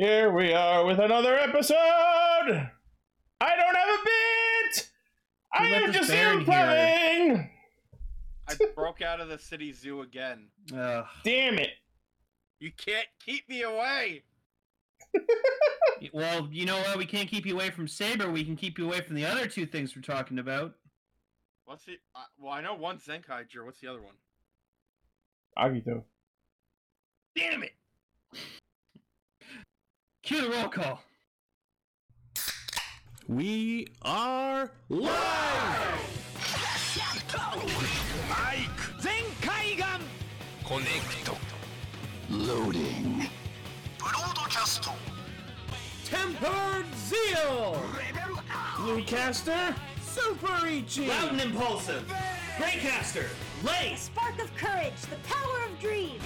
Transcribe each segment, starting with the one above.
Here we are with another episode. I don't have a bit. I let am just Baron improvising. I broke out of the city zoo again. Ugh. Damn it. You can't keep me away. well, you know what? We can't keep you away from Saber. We can keep you away from the other two things we're talking about. What's the? Uh, well, I know one Zenkaiger. What's the other one? Agito. Damn it! Cue the roll call. We are live! 全海岸コネクト Loading ブロードキャスト Tempered Zeal! Bluecaster, Super Ichi! Loud and impulsive. Greycaster. Lay. Spark of Courage, the Power of Dreams,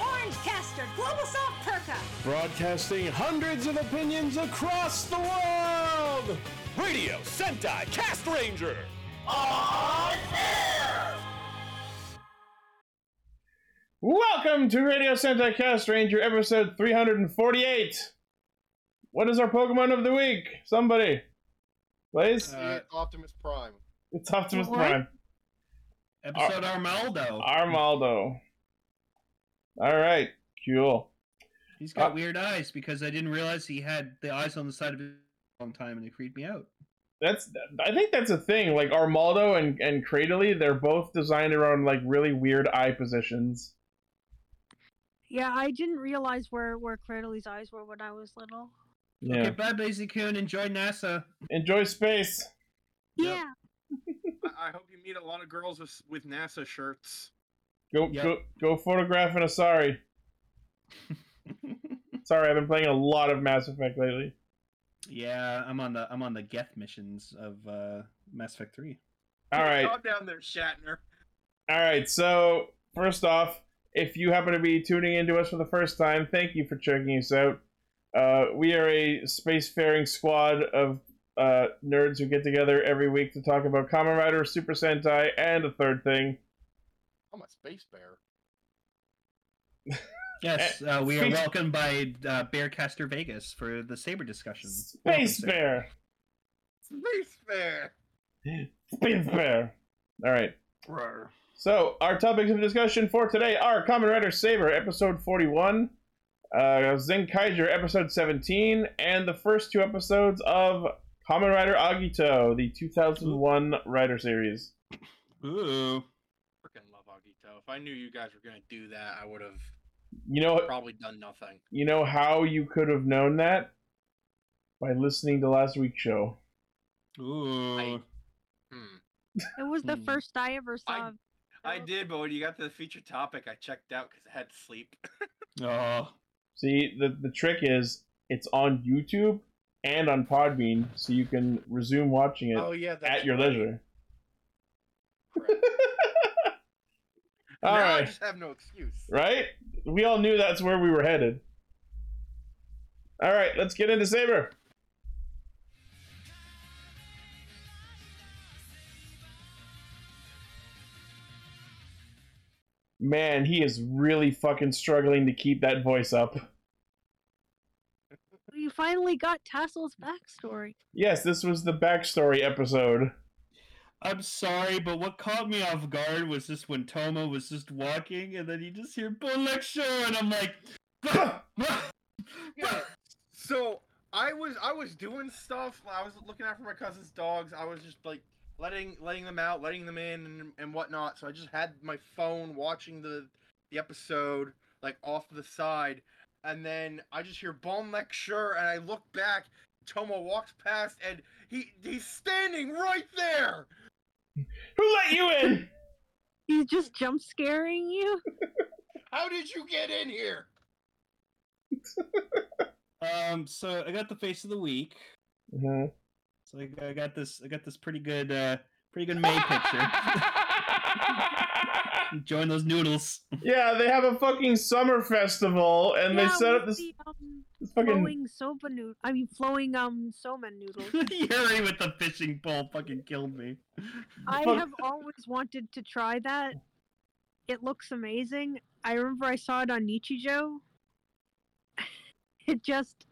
Orange Caster, Global Soft Perka, Broadcasting hundreds of opinions across the world! Radio Sentai Cast Ranger Welcome to Radio Sentai Cast Ranger episode 348. What is our Pokemon of the week? Somebody. Please? Uh, Optimus Prime. it's Optimus what? Prime. Episode Armaldo. Armaldo. Alright, cool. He's got uh, weird eyes because I didn't realize he had the eyes on the side of his a long time and it creeped me out. That's I think that's a thing. Like Armaldo and, and Cradily, they're both designed around like really weird eye positions. Yeah, I didn't realize where where Cradily's eyes were when I was little. Yeah. Okay, bye, Lazy Coon. Enjoy NASA. Enjoy space. Yeah, I, I hope you meet a lot of girls with, with NASA shirts. Go Yep. go go photograph an Asari. Sorry, I've been playing a lot of Mass Effect lately. yeah, I'm on the I'm on the Geth missions of uh, Mass Effect Three. All right. Calm down there, Shatner. All right. So, first off, if you happen to be tuning into us for the first time, thank you for checking us out. Uh, we are a spacefaring squad of uh, nerds who get together every week to talk about Kamen Rider, Super Sentai, and a third thing. I'm a space bear. Yes, uh, we are welcomed by uh, Bearcaster Vegas for the Saber discussion. Space Welcome, Bear. Space bear. Space Bear. All right. Roar. So, our topics of discussion for today are Kamen Rider Saber, episode 41, uh, Zenkaiger, episode 17, and the first two episodes of Kamen Rider Agito, the 2001 Rider series. Ooh. Freaking love Agito. If I knew you guys were gonna do that, I would have You know, probably done nothing. you know how you could have known that by listening to last week's show. Ooh. I- Hmm. it was the Hmm. first I ever saw. I did, but when you got to the feature topic, I checked out because I had to sleep. Oh. See, the the trick is it's on YouTube and on Podbean, so you can resume watching it oh yeah, at your right. leisure. All now I just have no excuse. Right? We all knew that's where we were headed. All right, let's get into Saber. Man, he is really fucking struggling to keep that voice up. You finally got Tassel's backstory. Yes, this was the backstory episode. I'm sorry, but what caught me off guard was just when Toma was just walking and then you just hear Bon lecture and I'm like Yeah. So I was I was doing stuff. I was looking after my cousin's dogs. I was just like letting letting them out, letting them in, and, and whatnot. So I just had my phone watching the the episode like off the side, and then I just hear Bon lecture, and I look back. Toma walks past, and he he's standing right there. Who let you in? He's just jump scaring you. How did you get in here? Um so I got the face of the week. Mhm. So I, I got this I got this pretty good uh pretty good May picture. Join those noodles. yeah, they have a fucking summer festival, and they Yeah, set up this, the, um, this fucking. flowing soba noodle. I mean, flowing um soba noodles. Yuri with the fishing pole fucking killed me. I have always wanted to try that. It looks amazing. I remember I saw it on Nichijou. It just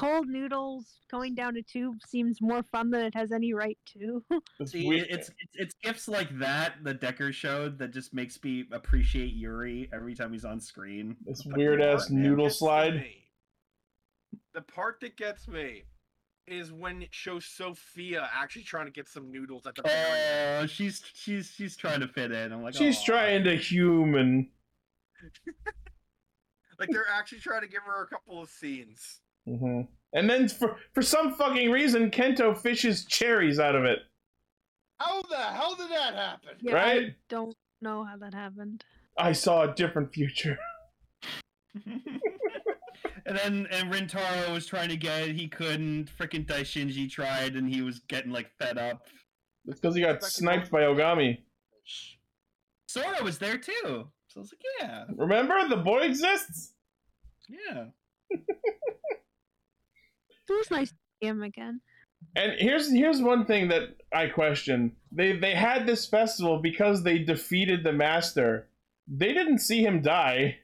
cold noodles going down a tube seems more fun than it has any right to. See, it's, it's it's gifts like that the Decker showed that just makes me appreciate Yuri every time he's on screen. This weird ass noodle slide. me- The part that gets me is when it shows Sophia actually trying to get some noodles at the very end. Oh, she's she's she's trying to fit in. I'm like, She's "Aw." trying to human. Like they're actually trying to give her a couple of scenes. Hmm And then for for some fucking reason, Kento fishes cherries out of it. How the hell did that happen? Yeah, Right? I don't know how that happened. I saw a different future. and then and Rintaro was trying to get it, he couldn't. Freaking Daishinji tried, and he was getting like fed up. It's because he got sniped by Ogami. Sora was there too, so I was like, yeah, Remember, the boy exists. yeah. It was nice to see him again. And here's here's one thing that I question. They they had this festival because they defeated the master. They didn't see him die.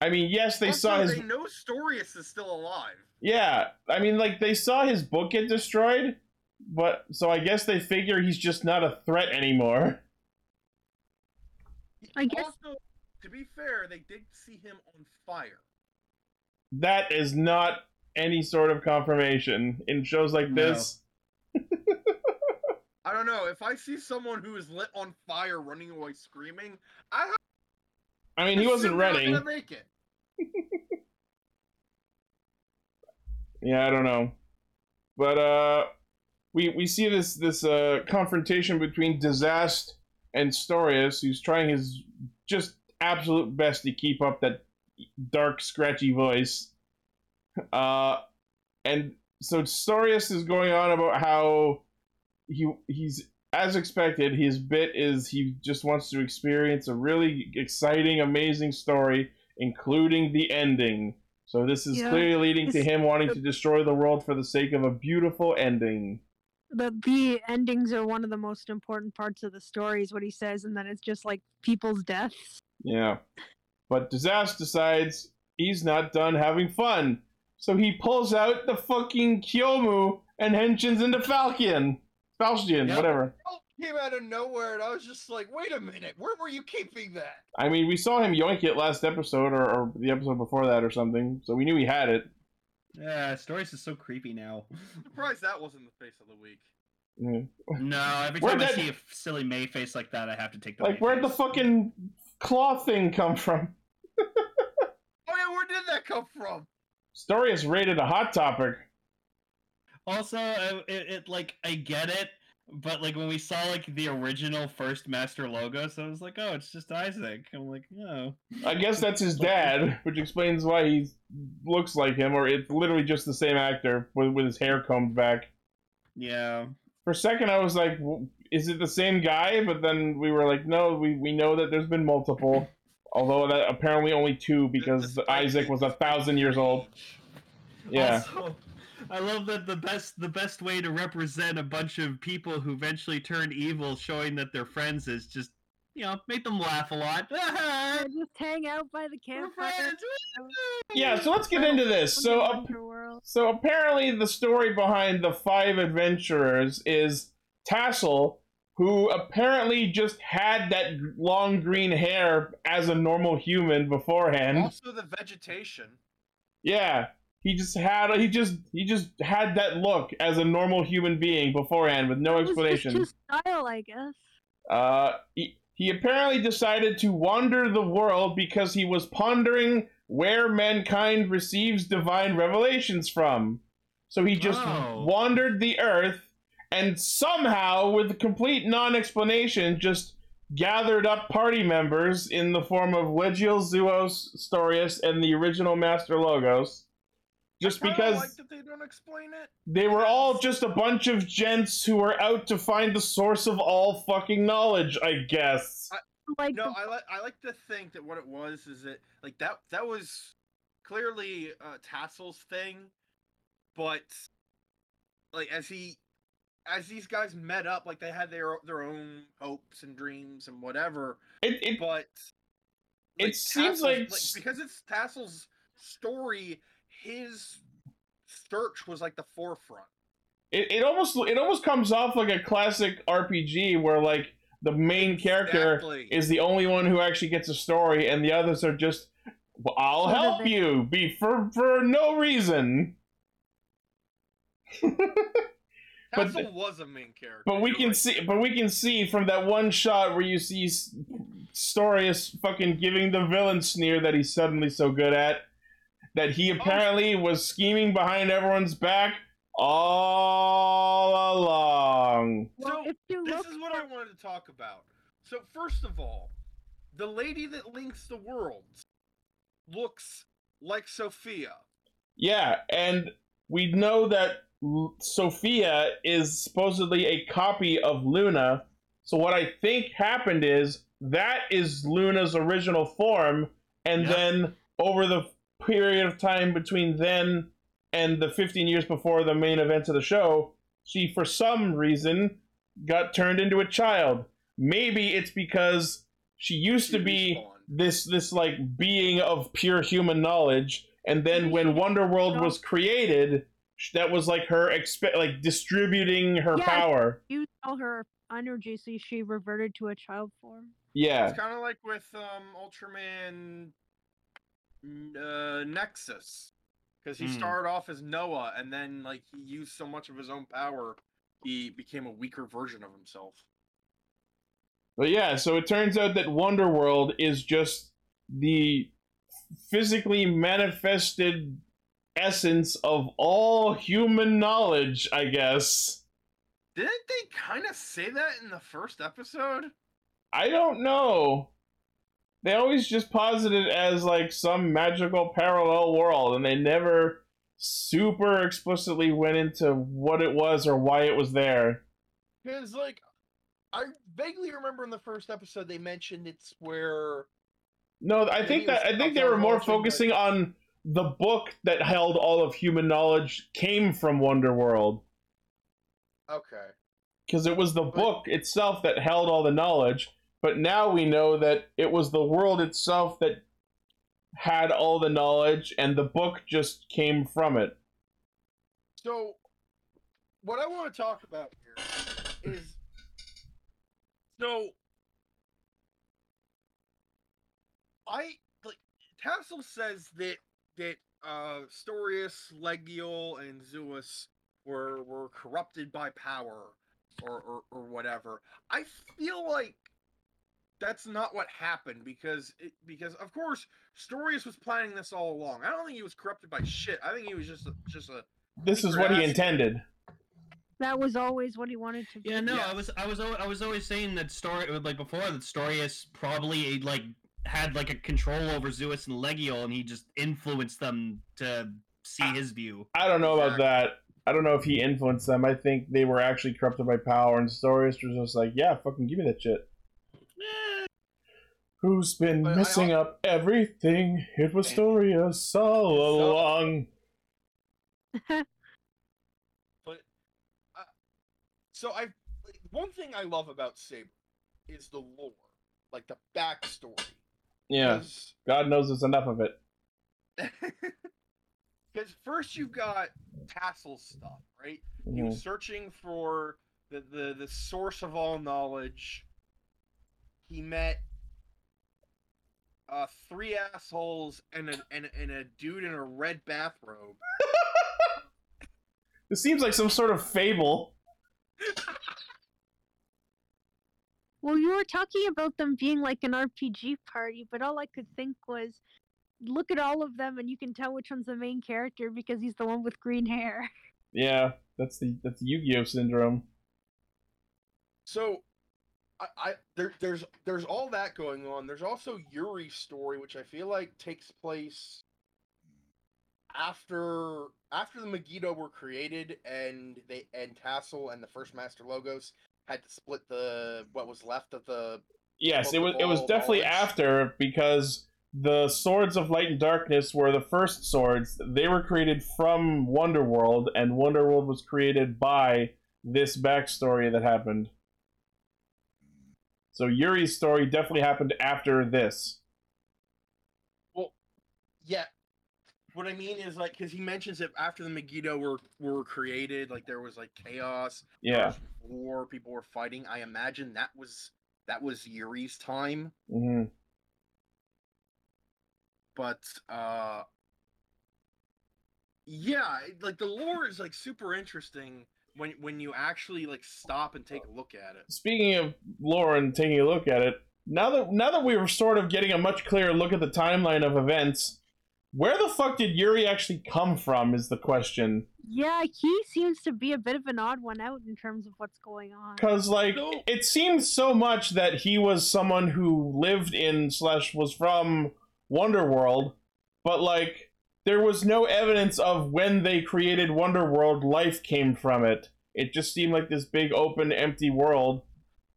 I mean, yes, they also, saw his They know Storius is still alive. Yeah, I mean, like they saw his book get destroyed, but so I guess they figure he's just not a threat anymore. I guess Also, to be fair, they did see him on fire. That is not any sort of confirmation in shows like No. this. I don't know. If I see someone who is lit on fire running away screaming, I I mean, he wasn't assume ready. make it. Yeah, I don't know, but uh, we we see this this uh confrontation between Disaster and Storius, who's trying his just absolute best to keep up that dark, scratchy voice. Uh, and so Storius is going on about how he he's as expected. His bit is he just wants to experience a really exciting, amazing story, including the ending. So this is Yeah. clearly leading to him wanting to destroy the world for the sake of a beautiful ending. the the endings are one of the most important parts of the story, is what he says, and then it's just like people's deaths. Yeah. But Disaster decides he's not done having fun. So he pulls out the fucking Kyomu and henshins into Falcon. Falchion, Yep. whatever. Came out of nowhere, and I was just like, "Wait a minute, where were you keeping that?" I mean, we saw him yoink it last episode or, or the episode before that or something, so we knew he had it. Yeah, Stories is so creepy now. I'm surprised that wasn't the face of the week. Mm. No, every Where'd time I that- see a silly May face like that, I have to take the Like, May where'd the fucking claw thing come from? Oh yeah, where did that come from? Story is rated a hot topic. Also, it, it like I get it, but like when we saw like the original first master logo, so I was like, oh, it's just Isaac. I'm like, no. I guess that's his dad, which explains why he looks like him, or it's literally just the same actor with, with his hair combed back. Yeah. For a second, I was like, w- is it the same guy? But then we were like, no, we, we know that there's been multiple. Although that apparently only two because Isaac was a thousand years old. Yeah. Also, I love that the best the best way to represent a bunch of people who eventually turn evil, showing that they're friends, is just you know make them laugh a lot. Yeah, just hang out by the We're campfire. friends. Yeah, so let's get into this. So, Wonder ap- Wonder World. so apparently, the story behind the five adventurers is Tassel, who apparently just had that long green hair as a normal human beforehand. Also, the vegetation. Yeah, he just had he just he just had that look as a normal human being beforehand with no It was just explanation. his style, I guess. Uh, he, he apparently decided to wander the world because he was pondering where mankind receives divine revelations from. So he just Oh. wandered the earth and somehow, with complete non explanation, just gathered up party members in the form of Legio Zuos, Storius, and the original Master Logos. Just I because like that they don't explain it. they were all just a bunch of gents who were out to find the source of all fucking knowledge, I guess. Like No, the- I like I like to think that what it was is that like that that was clearly uh, Tassel's thing, but like as he as these guys met up, like they had their their own hopes and dreams and whatever, It, it, but It seems Tassel's- like because it's Tassel's story, his search was like the forefront. It, it almost it almost comes off like a classic RPG where like the main character Exactly. is the only one who actually gets a story, and the others are just, well, I'll Sort help you, be for for no reason. But Tassel was a main character. But we can right. see, but we can see from that one shot where you see S- Storius fucking giving the villain sneer that he's suddenly so good at, that he oh, apparently was scheming behind everyone's back all along. So, This is what I wanted to talk about. So first of all, the lady that links the worlds looks like Sophia. Yeah, and we know that L- Sophia is supposedly a copy of Luna. So what I think happened is that is Luna's original form, and Yeah. then over the period of time between then and the 15 years before the main event of the show, she for some reason got turned into a child. Maybe it's because she used to be respawned. this this like being of pure human knowledge, and then when she Wonderworld no. was created, sh- that was like her expe- like distributing her Yeah. power. used all her energy, so she reverted to a child form. Yeah, It's kind of like with um, Ultraman uh, Nexus, because he Hmm. started off as Noah, and then like he used so much of his own power, he became a weaker version of himself. but yeah. So it turns out that Wonder World is just the physically manifested essence of all human knowledge, I guess. Didn't they kind of say that in the first episode? I don't know. They always just posit it as like some magical parallel world, and they never super explicitly went into what it was or why it was there. Because like, I vaguely remember in the first episode they mentioned it's where No, I think that I think they were more focusing on the book that held all of human knowledge came from Wonderworld okay. because it was the But- book itself that held all the knowledge. But now we know that it was the world itself that had all the knowledge, and the book just came from it. So, what I want to talk about here is so I like Tassel says that that uh Storius, Legiel, and Zeus were were corrupted by power or, or or whatever. I feel like that's not what happened because it, because of course Storius was planning this all along. I don't think he was corrupted by shit. I think he was just a, just a This is what he intended. That was always what he wanted to. Yeah, no, Yes. I was, I was, I was always saying that story, like before, that Storius probably like had like a control over Zeus and Legiel, and he just influenced them to see his view. I don't know about that. I don't know if he influenced them. I think they were actually corrupted by power, and Storius was just like, "Yeah, fucking give me that shit." Who's been But messing al- up everything? It was Storius all So- along. Uh, so I, one thing I love about Saber is the lore, like the backstory. Yeah, God knows there's enough of it. Because first you've got Tassel stuff, right? He Mhm. was searching for the, the the source of all knowledge. He met uh three assholes and a and, a- and a dude in a red bathrobe. This seems like some sort of fable. Well, you were talking about them being like an RPG party, but all I could think was, look at all of them, and you can tell which one's the main character because he's the one with green hair. Yeah, that's the that's Yu-Gi-Oh syndrome. So, I, I there, there's there's all that going on. There's also Yuri's story, which I feel like takes place after after the Megiddo were created, and they and Tassel and the first Master Logos had to split the what was left of the. Yes, it was it was definitely knowledge. after because the swords of light and darkness were the first swords. They were created from Wonderworld, and Wonderworld was created by this backstory that happened. So Yuri's story definitely happened after this. Well, yeah. What I mean is like because he mentions that after the Megiddo were were created, like there was like chaos, Yeah. war, people were fighting. I imagine that was that was Yuri's time, hmm but uh, yeah, like the lore is like super interesting when when you actually like stop and take a look at it. Speaking of lore and taking a look at it, now that now that we were sort of getting a much clearer look at the timeline of events, where the fuck did Yuri actually come from? Is the question. Yeah, he seems to be a bit of an odd one out in terms of what's going on. Because like No. it seems so much that he was someone who lived in slash was from Wonderworld, but like there was no evidence of when they created Wonderworld, life came from it. It just seemed like this big open empty world.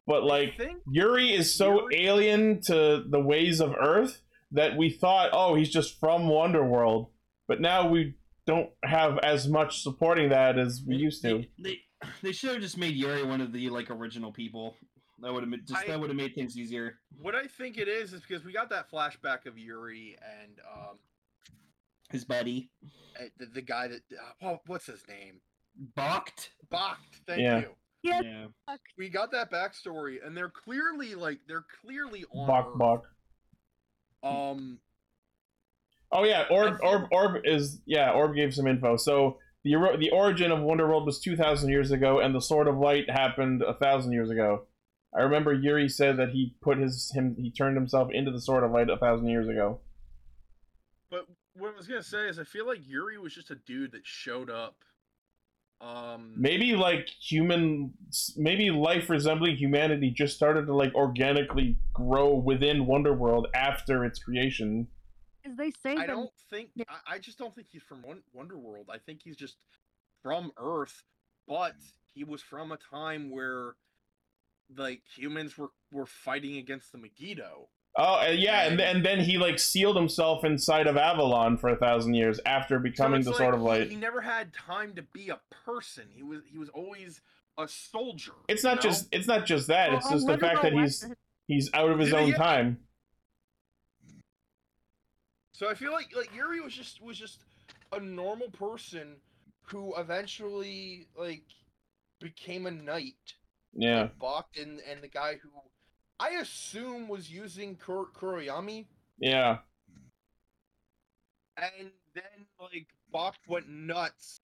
But like Yuri is so Yuri- alien to the ways of Earth that we thought, oh, he's just from Wonderworld. But now we don't have as much supporting that as we used to. They, they, they should have just made Yuri one of the like original people. That would have just I- that would have made things easier. what I think it is is because we got that flashback of Yuri and um His buddy uh, the, the guy that uh, what's his name balked. Bakht. Thank Yeah. you. Yeah, Yeah. We got that backstory, and they're clearly like they're clearly on Bok Earth. Bok. Um, Oh yeah, Orb Orb Orb is yeah, Orb gave some info. So the the origin of Wonderworld was two thousand years ago, and the Sword of Light happened a thousand years ago. I remember Yuri said that he put his him he turned himself into the Sword of Light a thousand years ago. but what I was gonna say is I feel like Yuri was just a dude that showed up. Um, Maybe like human, maybe life resembling humanity just started to like organically grow within Wonderworld after its creation. As they say, I that don't think I, I just don't think he's from Won- Wonderworld. I think he's just from Earth, but he was from a time where like humans were were fighting against the Megiddo. Oh yeah, and, and then he like sealed himself inside of Avalon for a thousand years after becoming it's the like Sword of he- Light. He, never had time to be a person. He was he was always a soldier. It's not know? just it's not just that. Well, It's just the fact that he's West- he's out of his Yeah, own yeah. time. So I feel like like Yuri was just was just a normal person who eventually like became a knight. Yeah. Like Bach and and the guy who I assume was using Kur- Kuroyami, Yeah. and then like Bach went nuts.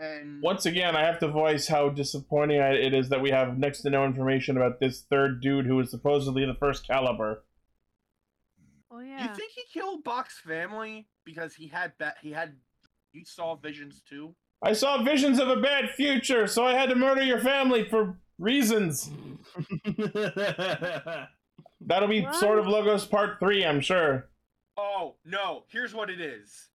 And Once again, I have to voice how disappointing it is that we have next to no information about this third dude who is supposedly the first Caliber. Oh yeah. you think he killed Bach's family because he had ba- he had you saw visions too? I saw visions of a bad future, so I had to murder your family for reasons. That'll be What? sort of Logos Part 3, I'm sure. Oh no! Here's what it is.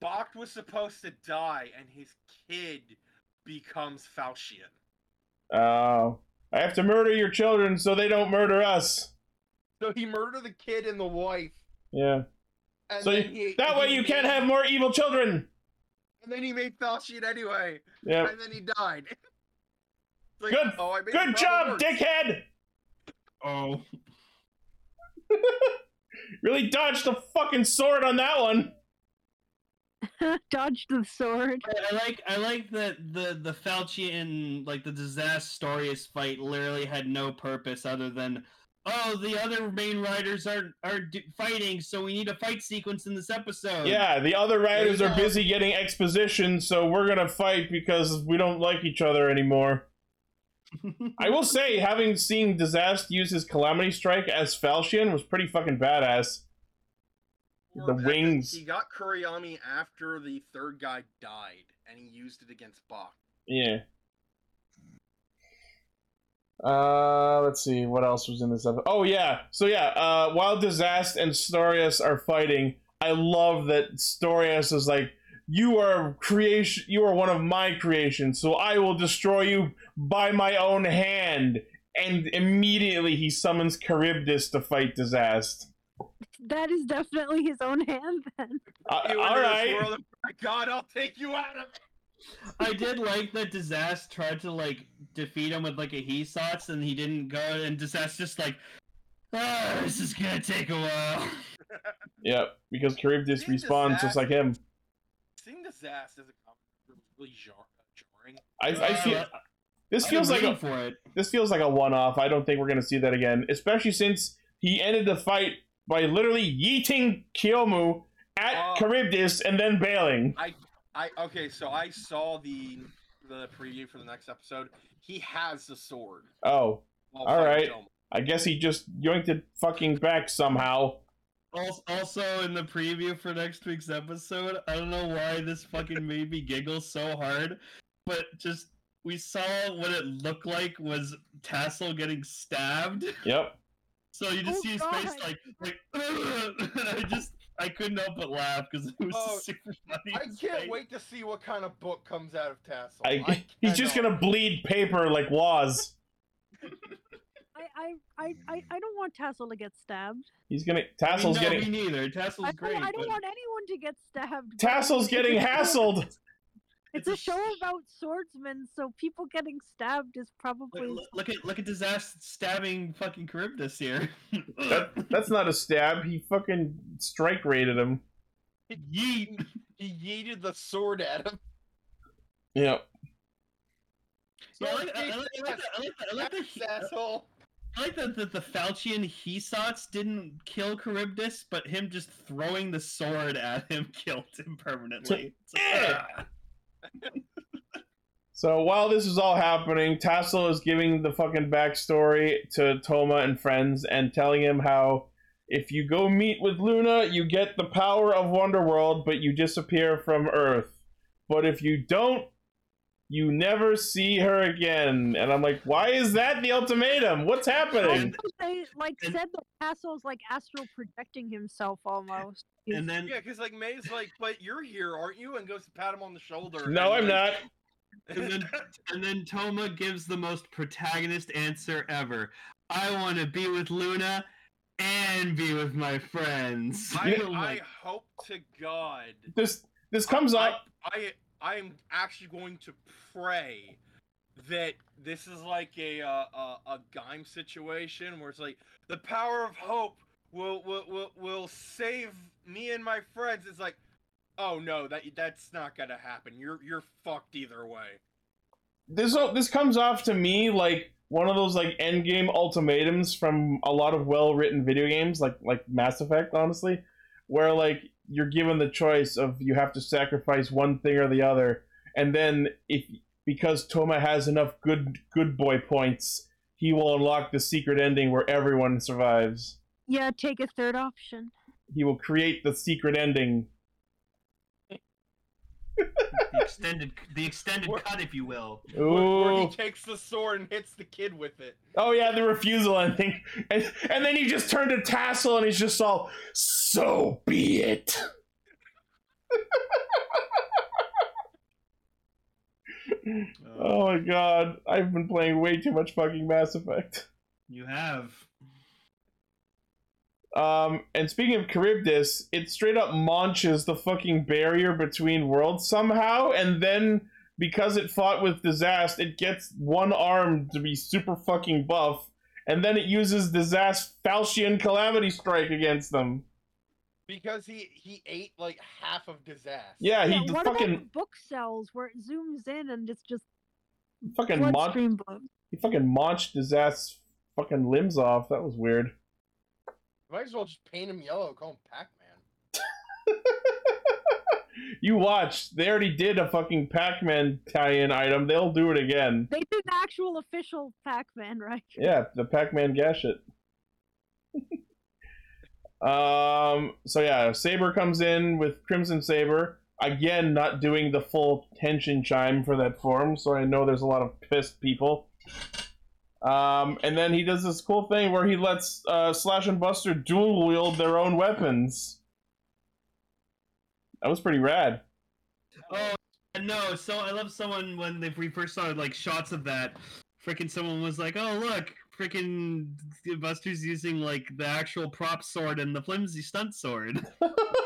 Bach was supposed to die, and his kid becomes Falchion. Oh. I have to murder your children so they don't murder us. So he murdered the kid and the wife. Yeah. And So then you, he, that way he you can't have more evil children. And then he made Falchion anyway, Yeah. and then he died. It's like, Good- oh, I made Good job, worse. dickhead! oh, Really dodged the fucking sword on that one. Dodged the sword. I like I like that the the Falchion like the Disastrious fight literally had no purpose other than oh the other main riders are are d- fighting so we need a fight sequence in this episode. Yeah, the other riders are go. busy getting exposition, so we're gonna fight because we don't like each other anymore. I will say, having seen Disaster use his Calamity Strike as Falchion was pretty fucking badass. The wings. He got Kuroyami after the third guy died, and he used it against Bach. Yeah. Uh, let's see what else was in this episode. Oh yeah, so yeah, uh, while Disaster and Storius are fighting, I love that Storius is like, "You are creation. You are one of my creations, so I will destroy you by my own hand." And immediately he summons Charybdis to fight Disaster. That is definitely his own hand then. Uh, You all enter this right. world, my God, I'll take you out of it. I did like that Disaster tried to like defeat him with like a hissatsu and he didn't go and Disaster just like Ah, this is gonna take a while. Yep, because Charybdis Seeing respawns just like him. Seeing this ass as a comic was really jar- jarring. I, I Yeah, feel but this I've feels like a for it. this feels like a one-off. I don't think we're gonna see that again, especially since he ended the fight by literally yeeting Kyomu at Oh. Charybdis and then bailing. I I okay, so I saw the the preview for the next episode. He has the sword. Oh, all right. All fighting right. Toma. I guess he just yoinked it fucking back somehow. Al- Also, in the preview for next week's episode, I don't know why this fucking made me giggle so hard, but just we saw what it looked like was Tassel getting stabbed. Yep. So you just Oh, see his God. face like like, and I just I couldn't help but laugh because it was Oh, super funny. I can't face. wait to see what kind of book comes out of Tassel. I, he's just gonna bleed paper like Waz. I, I, I, I, I don't want Tassel to get stabbed. He's gonna I mean, Tassel's no, getting me neither. Tassel's I great. don't, I don't but- want anyone to get stabbed. Tassel's getting hassled. It's a show about swordsmen, so people getting stabbed is probably. look- look at look at disaster stabbing fucking Charybdis here. That, that's not a stab. He fucking strike rated him. Yeet. He yeeted the sword at him. Yep. Yeah, I Sword like, I, I like, I like, the- I like, the- I like the, Yes, he- asshole. I like that the, the Falchion hissatsu didn't kill Charybdis, but him just throwing the sword at him killed him permanently. It's like, Eh. ah. So while this is all happening, Tassel is giving the fucking backstory to Toma and friends and telling him how if you go meet with Luna, you get the power of Wonderworld, but you disappear from Earth. But if you don't, you never see her again. And I'm like, why is that the ultimatum? What's happening? They like and- said that Tassel's like astral projecting himself almost. and then Yeah, because like May's like, but you're here, aren't you? And goes to pat him on the shoulder. No, I'm like- not. and then and then Toma gives the most protagonist answer ever. I want to be with Luna and be with my friends. I, I'm like, hope to God. This this comes I, up. I I am actually going to pray that this is like a uh, a, a situation where it's like the power of hope will will will, will save me and my friends. It's like, oh no, that that's not gonna happen. You're you're fucked either way. this this comes off to me like one of those like end game ultimatums from a lot of well written video games like like Mass Effect honestly where like you're given the choice of you have to sacrifice one thing or the other and then if because Toma has enough good good boy points he will unlock the secret ending where everyone survives Yeah, take a third option. he will create the secret ending the extended the extended What? cut, if you will. Where, where Ooh. he takes the sword and hits the kid with it. Oh yeah, the refusal ending, and and then he just turned to Tassel, and he's just all, "So be it." Oh my god, I've been playing way too much fucking Mass Effect. You have. Um, and speaking of Charybdis, it straight up launches the fucking barrier between worlds somehow, and then because it fought with Disaster, it gets one arm to be super fucking buff, and then it uses Disaster Falchion Calamity Strike against them. Because he he ate like half of disaster. Yeah, he yeah, what about the fucking book cells where it zooms in and it's just fucking mon- he fucking launched Disaster's fucking limbs off. That was weird. Might as well just paint him yellow, call him Pac-Man. you watch, they already did a fucking Pac-Man tie-in item. They'll do it again. They did the actual official Pac-Man, right? Yeah, the Pac-Man Gashat. um. So yeah, Saber comes in with Crimson Saber again, not doing the full tension chime for that form. So I know there's a lot of pissed people. Um, and then he does this cool thing where he lets uh, Slash and Buster dual wield their own weapons. That was pretty rad. Oh no! So I love someone when they, we first saw like shots of that. Freaking someone was like, "Oh look, freaking Buster's using like the actual prop sword and the flimsy stunt sword."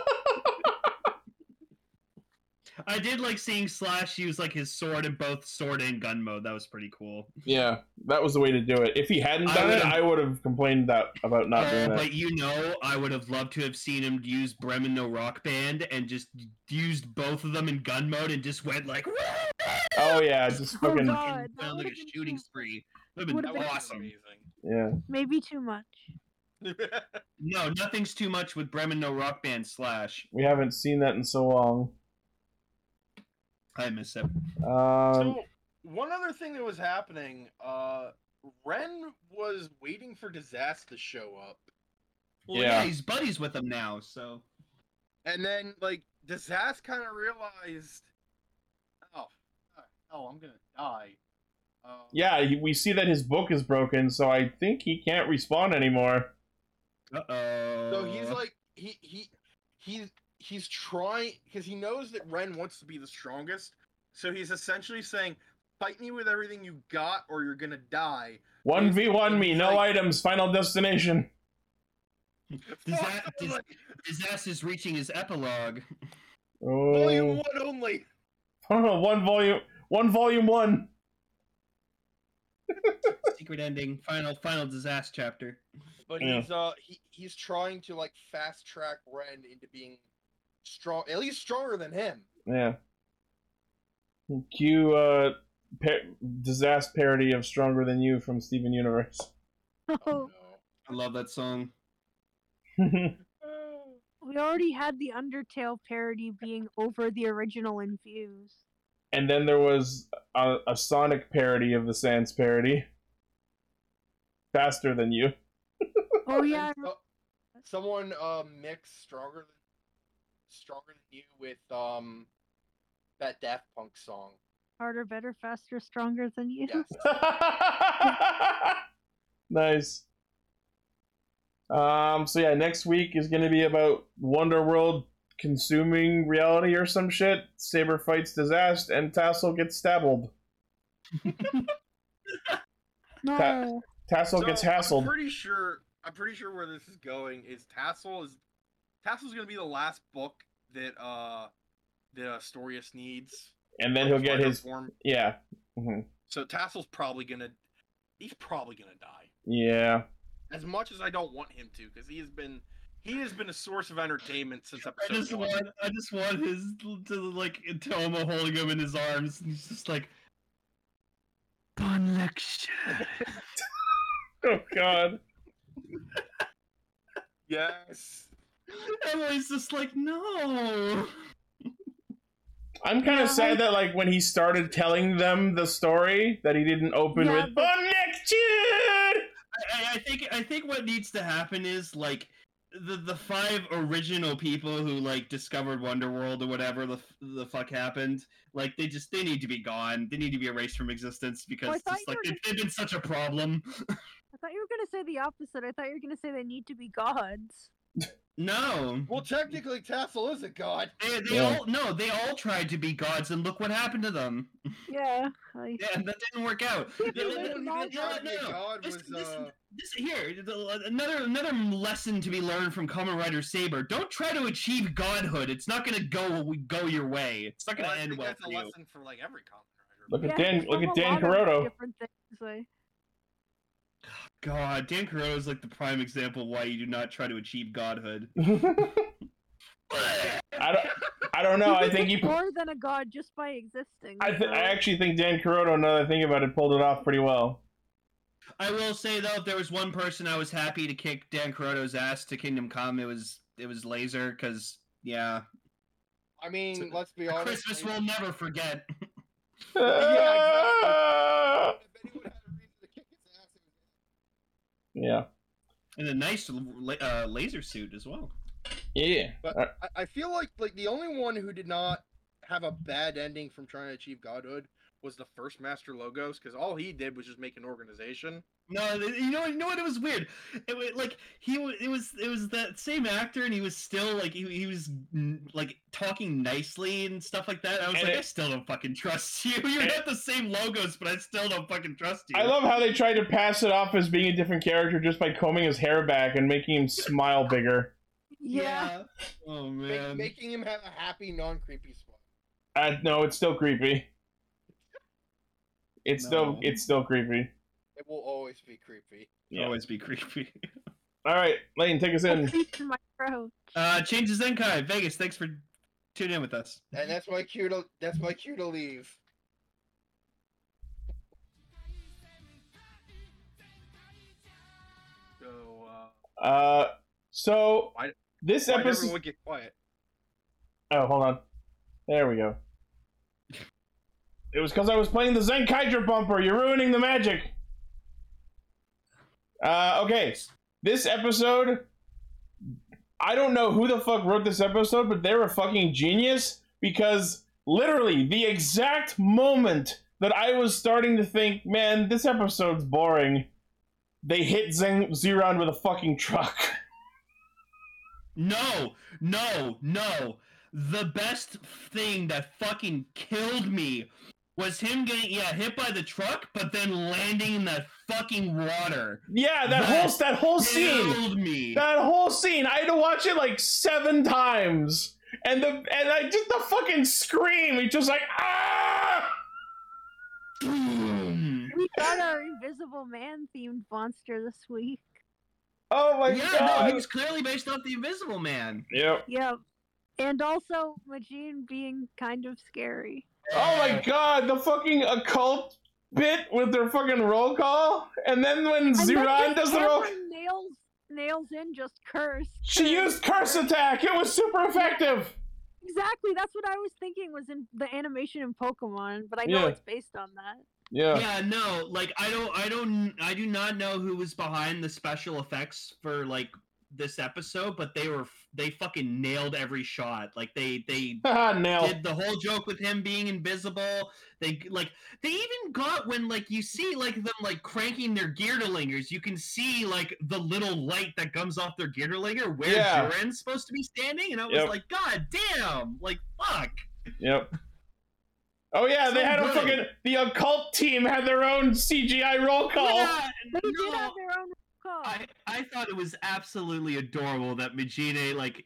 I did like seeing Slash use like his sword in both sword and gun mode. That was pretty cool. Yeah, that was the way to do it. If he hadn't I done it, I would have complained that about not doing Oh, that. but you know, I would have loved to have seen him use Bremen No Rock Band and just used both of them in gun mode and just went like, Oh yeah, just Oh, fucking God. and that sound like a would've been shooting spree. Would have Would've been been awesome. yeah. Maybe too much. No, nothing's too much with Bremen No Rock Band slash. We haven't seen that in so long. I miss it. Um, so one other thing that was happening, uh, Ren was waiting for Disaster to show up, Well, Yeah. yeah. he's buddies with him now, so. and then like Disaster kind of realized, oh, oh, I'm gonna die. Uh, yeah, we see that his book is broken, so I think he can't respond anymore. Uh oh. So he's like he he he's he's trying because he knows that Ren wants to be the strongest. So he's essentially saying, "Fight me with everything you got, or you're gonna die." One v one me, no Like- items, final destination. Disa- dis- Disaster's reaching his epilogue. Volume Oh, one only. one volume, one volume one. Secret ending. Final final disaster chapter. But Yeah. he's uh he, he's trying to like fast track Ren into being strong, at least stronger than him. Yeah. Cue uh, par- disaster parody of "Stronger Than You" from Steven Universe. Oh, I love that song. we already had the Undertale parody being over the original in views. and then there was a, a Sonic parody of the Sans parody. Faster than you. Oh yeah, so- someone uh mixed stronger than stronger than you with um that Daft Punk song. harder, better, faster, stronger than you. Yes. nice. Um. So yeah, next week is gonna be about Wonder World consuming reality or some shit. Saber fights disaster, and Tassel gets stabbed. No. Tassel gets hassled. I'm pretty sure. I'm pretty sure where this is going is Tassel is Tassel's gonna be the last book that uh that uh, Storius needs. and then he'll get his form. yeah. hmm So Tassel's probably gonna he's probably gonna die. Yeah. As much as I don't want him to, because he has been he has been a source of entertainment since I episode just one. want I just want his to like Toma holding him in his arms and he's just like Bon lecture. Oh God. Yes. Emily's just like, no. I'm kind Yeah, of sad I- that like when he started telling them the story that he didn't open Yeah, with but- oh, "Bon lecture." I, I think I think what needs to happen is like the the five original people who like discovered Wonderworld or whatever the the fuck happened. Like they just they need to be gone. They need to be erased from existence because Well, just like were they, they've been such a problem. I thought you were gonna say the opposite. I thought you were gonna say they need to be gods. no. Well, technically, Tassel is a god. They, they Yeah. all no, they all tried to be gods, and look what happened to them. Yeah. I... Yeah, that didn't work out. Yeah, The but they one who all didn't try tried to be a god This, was uh, this here another another lesson to be learned from Kamen Rider Saber. Don't try to achieve godhood. It's not gonna go go your way. It's not gonna well, I end think well that's for a you. lesson for like every Kamen Rider. Look at Yeah, Dan. Look from at a Dan lot of Caroto. Different things. Like, God, Dan Kuroto is like the prime example of why you do not try to achieve godhood. I don't. I don't know. I he's think he. more than a god just by existing. I, th- I actually think Dan Kuroto, now that I think about it, pulled it off pretty well. I will say though, if there was one person I was happy to kick Dan Kuroto's ass to Kingdom Come, it was it was Lazer, because yeah, I mean, let's be honest. Christmas we'll never forget. Yeah, If anyone had a reason to kick his ass, it was yeah. And a nice uh, laser suit as well. Yeah. But Uh, I, I feel like like the only one who did not have a bad ending from trying to achieve godhood was the first Master Logos, because all he did was just make an organization. No, you know, you know what? It was weird. It was like he it was it was that same actor, and he was still like he, he was like talking nicely and stuff like that. I was And like, it- I still don't fucking trust you. You And- have the same logos, but I still don't fucking trust you. I love how they tried to pass it off as being a different character just by combing his hair back and making him smile bigger. Yeah. Oh ma- man. making him have a happy, non-creepy smile. Uh, no, it's still creepy. It's still it's still creepy. It will always be creepy. Yeah. Always be creepy. All right, Lane, take us in. Creep in my throat. Uh, change to Zenkai. Vegas, thanks for tuning in with us. And that's my cue to that's my cue to leave. So uh Uh, so Why- this why episode. everyone get quiet? Oh, hold on. There we go. It was because I was playing the Zenkaidra bumper. You're ruining the magic. Uh, okay. This episode, I don't know who the fuck wrote this episode, but they're a fucking genius because literally the exact moment that I was starting to think, man, this episode's boring, they hit Zen- Juran with a fucking truck. No, no, no. The best thing that fucking killed me was him getting yeah hit by the truck, but then landing in that fucking water. yeah, that That whole that whole scene. Killed me. That whole scene, I had to watch it like seven times, and the and I just the fucking scream. It's just like ah. We got our Invisible Man themed monster this week. Oh my god. yeah, no, god. he was clearly based off the Invisible Man. Yep. Yep. And also Magine being kind of scary. Oh my god, the fucking occult bit with their fucking roll call, and then when And then does the roll, Cameron nails nails in just curse. she curse, used curse attack. It was super effective. Exactly, that's what I was thinking was in the animation in Pokemon, but I know Yeah. it's based on that. Yeah. Yeah, no, like I don't, I don't, I do not know who was behind the special effects for like this episode, but they were, they fucking nailed every shot. Like they, they did the whole joke with him being invisible. They like, they even got when like you see like them like cranking their Geartlingers, you can see like the little light that comes off their Geartlinger where Yeah. Juran's supposed to be standing, and I was Yep. like, God damn, like fuck. Yep. Oh yeah, they So had a fucking the occult team had their own CGI roll call. Yeah, They did have their own call. I, I thought it was absolutely adorable that Magine like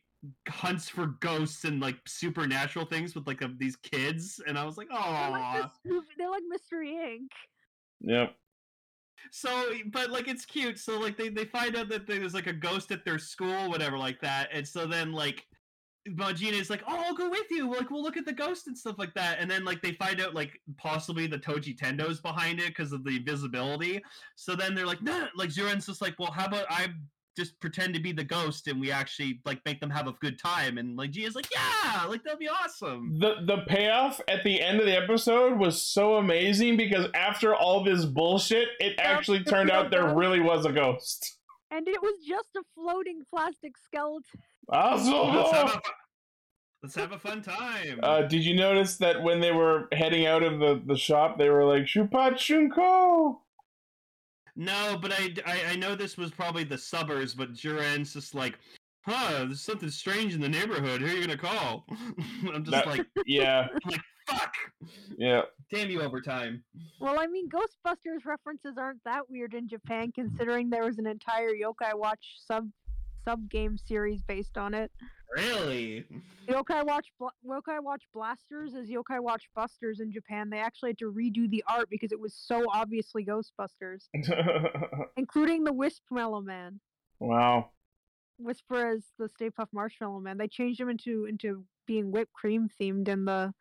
hunts for ghosts and like supernatural things with like of these kids, and I was like, They're like, oh. they're like Mystery Inc. Yep. So, but like it's cute. So like they they find out that there's like a ghost at their school, whatever, like that, and so then like. Magine is like, oh, I'll go with you. Like, we'll look at the ghost and stuff like that. And then, like, they find out, like, possibly the Tojitendo's behind it because of the visibility. So then they're like, no, like, Juran's just like, well, how about I just pretend to be the ghost and we actually, like, make them have a good time? And, like, Gia's like, yeah, like, that'll be awesome. The the payoff at the end of the episode was so amazing because after all this bullshit, it actually turned out there really was a ghost. And it was just a floating plastic skeleton. Let's have Awesome. a, fu- let's have a fun time. Uh, did you notice that when they were heading out of the, the shop, they were like Shupat Shunko? No, but I, I I know this was probably the suburbs, but Juran's just like, huh, there's something strange in the neighborhood. Who are you gonna call? I'm just That- like, Yeah, Like fuck. yeah. Damn you, overtime. Well, I mean, Ghostbusters references aren't that weird in Japan, considering there was an entire Yokai Watch sub sub game series based on it. Really? Yokai Watch Bla- Yokai Watch Blasters is Yokai Watch Busters in Japan. They actually had to redo the art because it was so obviously Ghostbusters, including the Wisp Mellow Man. wow. Whisper as the Stay Puft Marshmallow Man. They changed him into into being whipped cream themed in the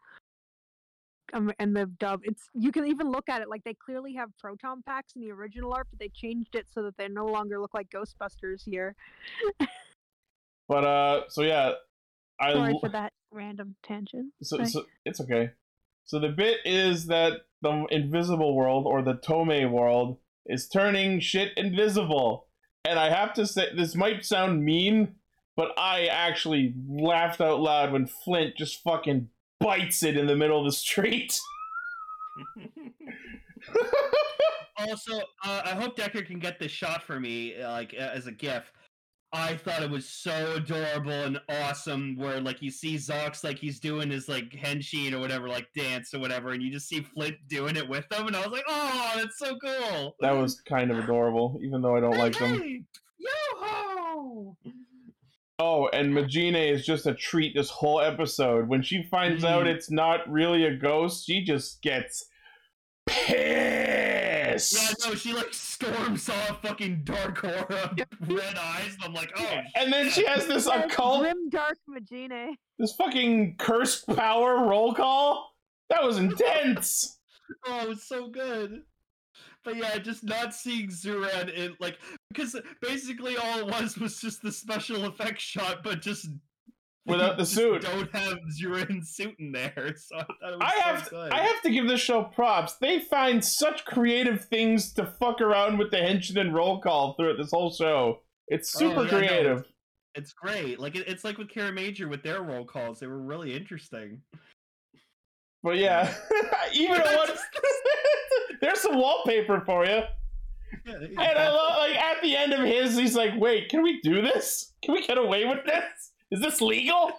um in the dub. It's you can even look at it like they clearly have proton packs in the original art, but they changed it so that they no longer look like Ghostbusters here. But uh, so yeah, I Sorry for that random tangent. so, so it's okay. So the bit is that the invisible world or the Tome world is turning shit invisible. And I have to say this might sound mean, but I actually laughed out loud when Flint just fucking bites it in the middle of the street. also, uh, I hope Decker can get this shot for me, like uh, as a gif. I thought it was so adorable and awesome, where like you see Zox like he's doing his like henshin or whatever, like dance or whatever, and you just see Flint doing it with them, and I was like, oh, that's so cool. that was kind of adorable, even though I don't like them. Hey, Yo-ho! Oh, and Magine is just a treat this whole episode. When she finds out Mm. it's not really a ghost, she just gets pissed. Yeah, no, she like storms off fucking dark aura, red eyes. And I'm like, oh. and then she has this occult, Grim Dark Magine. this fucking cursed power roll call. That was intense. Oh, it was so good. But yeah, just not seeing Juran in like because basically all it was was just the special effects shot, but just Without the suit. Don't have Juran's suit in there. So I thought it was I so have good. I have to give this show props. They find such creative things to fuck around with the henchman and roll call throughout this whole show. It's Oh, super yeah, no, creative. It's great. Like it, it's like with Kiramager with their roll calls. They were really interesting. But yeah, even Yeah, what there's some wallpaper for you. Yeah, And I love like at the end of his, he's like, "Wait, can we do this? Can we get away with this? Is this legal?"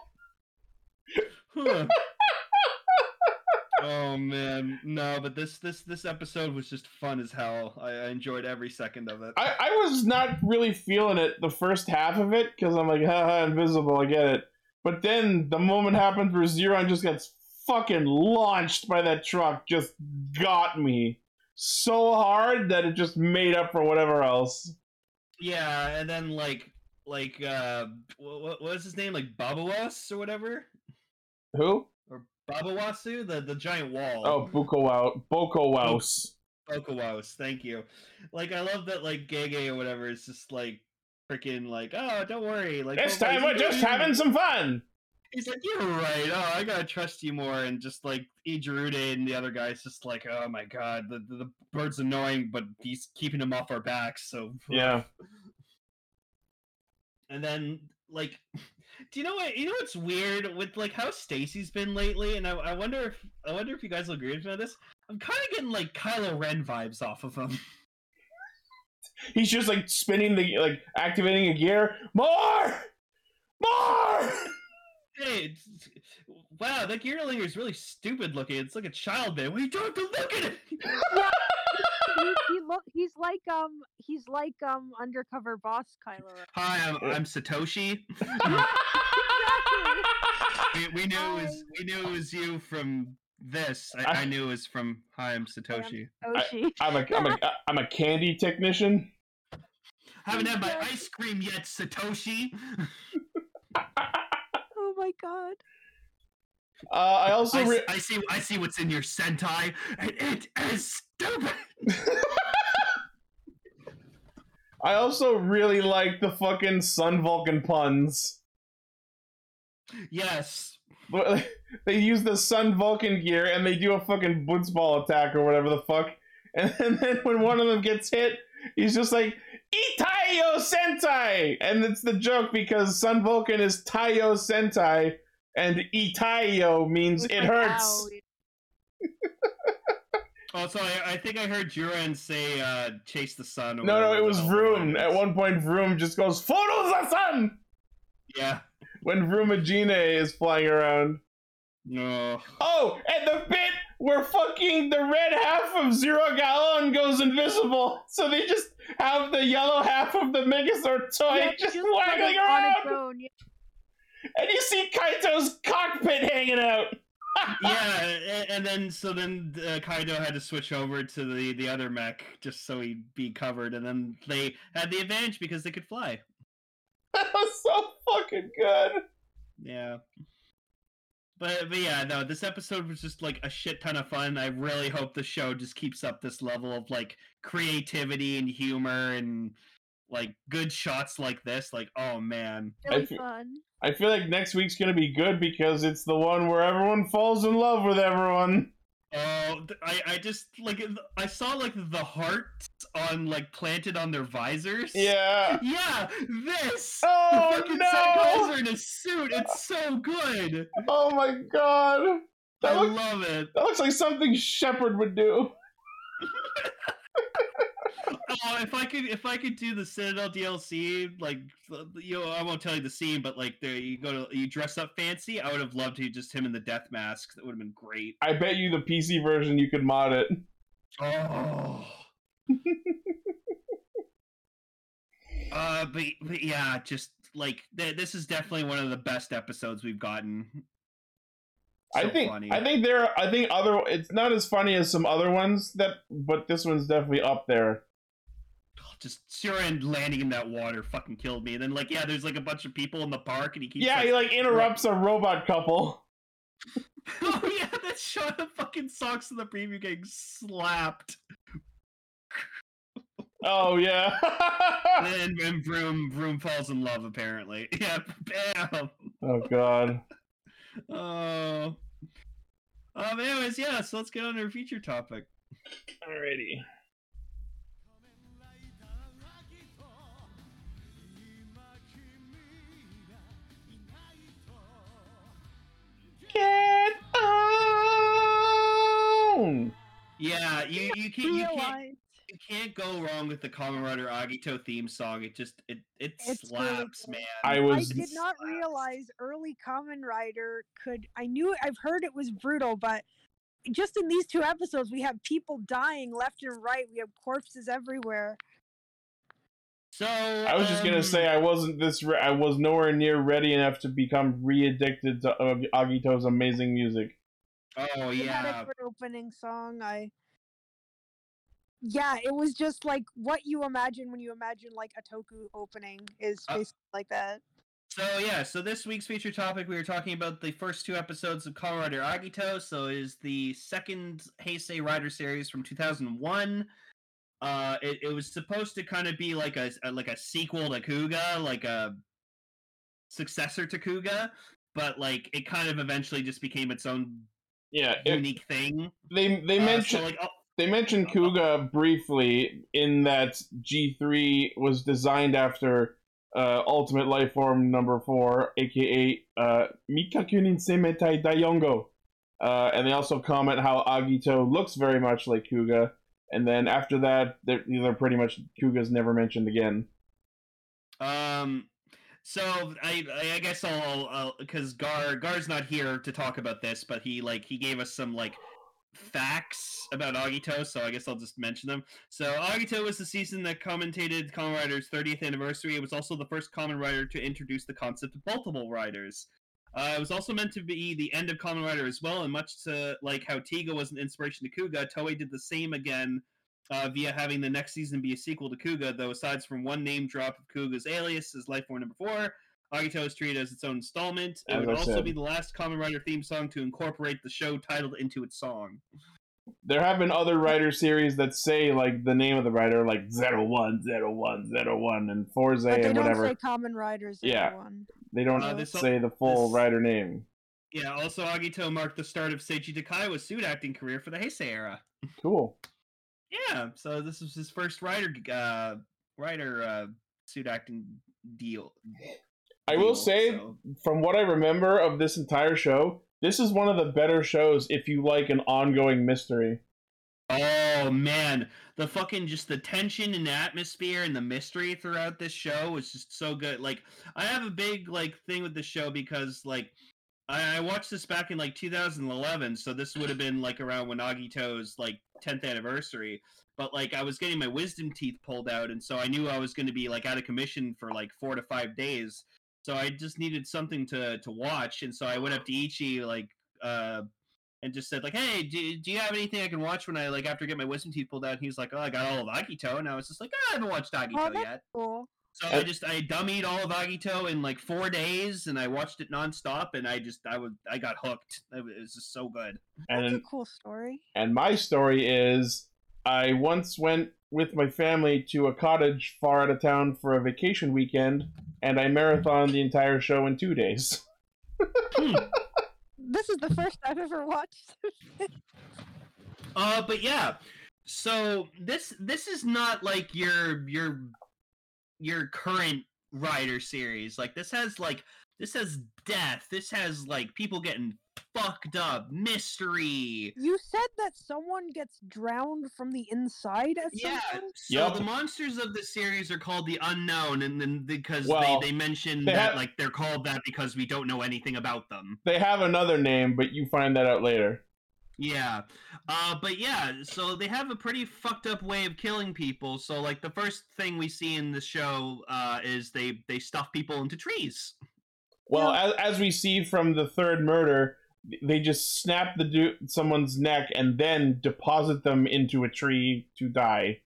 Huh. oh man, no, but this this this episode was just fun as hell. I, I enjoyed every second of it. I, I was not really feeling it the first half of it because I'm like, haha, invisible, I get it. But then the moment happens where Juran just gets fucking launched by that truck, just got me so hard that it just made up for whatever else. Yeah, and then like like uh what, what was his name like Babawas or whatever Who? or Babawasu the the giant wall. Oh, Buko Wow, Boko Wouse. Bokkawaus, thank you. Like I love that like Gege or whatever is just like freaking like oh don't worry like This time we're just having some fun. He's like, you're right. Oh, I gotta trust you more. And just like Ijirude and the other guy's just like, oh my god, the, the, the bird's annoying, but he's keeping him off our backs. So Yeah. And then like, do you know what? You know what's weird with like how Stacy's been lately? And I, I wonder if I wonder if you guys will agree with me on this. I'm kind of getting like Kylo Ren vibes off of him. He's just like spinning the like activating a gear. More, more. Hey, it's, wow, that Geartlinger is really stupid looking. It's like a child man. we don't have to look at it. he, he look he's like um he's like um undercover boss Kylo Ren. Hi, I'm, I'm Satoshi. we, we knew it was we knew it was you from this. I, I knew it was from Hi, I'm Satoshi. Oshi. I'm a I'm a I'm a candy technician. Haven't had my ice cream yet, Satoshi. Oh my god. Uh, I also re- I see I see what's in your Sentai, and it is stupid. I also really like the fucking Sun Vulcan puns. Yes. They use the Sun Vulcan gear and they do a fucking blitzball attack or whatever the fuck. And then, then when one of them gets hit, he's just like, Itayo Sentai! And it's the joke because Sun Vulcan is Taiyo Sentai and Itayo means it hurts. ow, Also, I, I think I heard Juran say uh, "chase the sun." No, no, it was the hell the Vroom. line At one point, Vroom just goes, Photos the sun! Yeah. When Vroomagine is flying around. No. Oh, and the bit where fucking the red half of Zero Gallon goes invisible, so they just have the yellow half of the Megazord toy Yeah, just just waggling like on its around, own. yeah. And you see Kaito's cockpit hanging out. yeah, a- and then so then uh, Kaito had to switch over to the the other mech just so he'd be covered, and then they had the advantage because they could fly. that was so fucking good. Yeah. But, but yeah, no, this episode was just like a shit ton of fun. I really hope the show just keeps up this level of like creativity and humor and like good shots like this. Like, oh man. Really fe- fun. I feel like next week's gonna be good because it's the one where everyone falls in love with everyone. Oh, th- I, I just like I saw like the hearts on like planted on their visors. Yeah. Yeah, this. Oh, the fucking no! Sentais in a suit. It's so good. Oh my god. That I looks, love it. that looks like something Shepard would do. Oh, if I could, if I could do the Citadel DLC, like you know, I won't tell you the scene, but like there you go to you dress up fancy. I would have loved to just him in the death mask. That would have been great. I bet you the PC version you could mod it. Oh. uh, but, but yeah, just like th- this is definitely one of the best episodes we've gotten. I think funny. I think there I think other it's not as funny as some other ones that but this one's definitely up there. Just Surin landing in that water fucking killed me. And then like yeah, there's like a bunch of people in the park, and he keeps Yeah, like, he like interrupts a robot couple. oh yeah, that shot of fucking Zox in the preview getting slapped. Oh yeah. and, and Vroom Vroom falls in love apparently. Yeah, bam. oh god. Oh. Um. Anyways, yeah. So let's get on to our feature topic. Alrighty. Get on. Yeah, you you can't you can't you can't go wrong with the Kamen Rider Agito theme song. It just it it It's really slaps, good. man. I was I was did not realize early Kamen Rider could. I knew I've heard it was brutal, but just in these two episodes, we have people dying left and right. We have corpses everywhere. So I was just gonna um, say I wasn't this. Re- I was nowhere near ready enough to become re-addicted to Ag- Agito's amazing music. Oh yeah, a opening song. I. Yeah, it was just like what you imagine when you imagine like a Toku opening is Uh, like that. So yeah, so this week's feature topic we were talking about the first two episodes of Kamen Rider Agito. So it is the second Heisei Rider series from 2001. Uh, it, it was supposed to kind of be like a, a like a sequel to Kuuga, like a successor to Kuuga, but like it kind of eventually just became its own Yeah, it, unique thing. they they Uh, so, mentioned like, oh, they mentioned Kuuga briefly in that G three was designed after uh, Ultimate Life Form number four, aka uh, Mikakunin Semetai Dayongo. Uh, and they also comment how Agito looks very much like Kuuga. And then after that, they're, they're pretty much Kuuga's never mentioned again. Um, so I I guess I'll because Gar Gar's not here to talk about this, but he like he gave us some like facts about Agito, so I guess I'll just mention them. So Agito was the season that commentated Kamen Rider's 30th anniversary. It was also the first Kamen Rider to introduce the concept of multiple riders. Uh, it was also meant to be the end of Kamen Rider as well, and much to like how Tiga was an inspiration to Kuuga, Toei did the same again uh, via having the next season be a sequel to Kuuga, though aside from one name drop of Kuuga's alias as Life Form number four, Agito is treated as its own installment. It would also said. be the last Kamen Rider theme song to incorporate the show titled into its song. There have been other writer series that say like the name of the writer, like zero one zero one zero one and Fourze But they and don't say Kamen Riders. Yeah. One. They don't Uh, this- say the full this- writer name. Yeah, also Agito marked the start of Seiji Takaiwa's suit acting career for the Heisei era. Cool. Yeah, so this was his first writer uh writer uh suit acting deal. I will deal, say, so- from what I remember of this entire show, this is one of the better shows if you like an ongoing mystery. Oh man, the fucking just the tension and the atmosphere and the mystery throughout this show was just so good. Like I have a big like thing with the show because like I, I watched this back in like 2011, so this would have been like around when Agito's like 10th anniversary. But like I was getting my wisdom teeth pulled out, and so I knew I was going to be like out of commission for like four to five days. So I just needed something to to watch, and so I went up to Ichi like uh and just said like, "Hey, do, do you have anything I can watch when I like after I get my wisdom teeth pulled out?" And he was like, "Oh, I got all of Agito," and I was just like, oh, "I haven't watched Agito Oh, yet." Cool. So I just I dummied all of Agito in like four days, and I watched it nonstop, and I just I was I got hooked. It was just so good. That's a cool story. and my story is, I once went with my family to a cottage far out of town for a vacation weekend, and I marathoned the entire show in two days. Hmm. This is the first I've ever watched. Uh, but yeah, so this this is not like your your your current Rider series. Like this has like this has death. This has like people getting fucked up, mystery. you said that someone gets drowned from the inside at some Yeah. point? So Yep. the monsters of the series are called the unknown, and then because Well, they they mention they that have- like they're called that because we don't know anything about them. They have another name, but you find that out later. Yeah. Uh, but yeah, so they have a pretty fucked up way of killing people. So like the first thing we see in the show uh, is they they stuff people into trees. Well, as, as we see from the third murder, they just snap the du- someone's neck and then deposit them into a tree to die.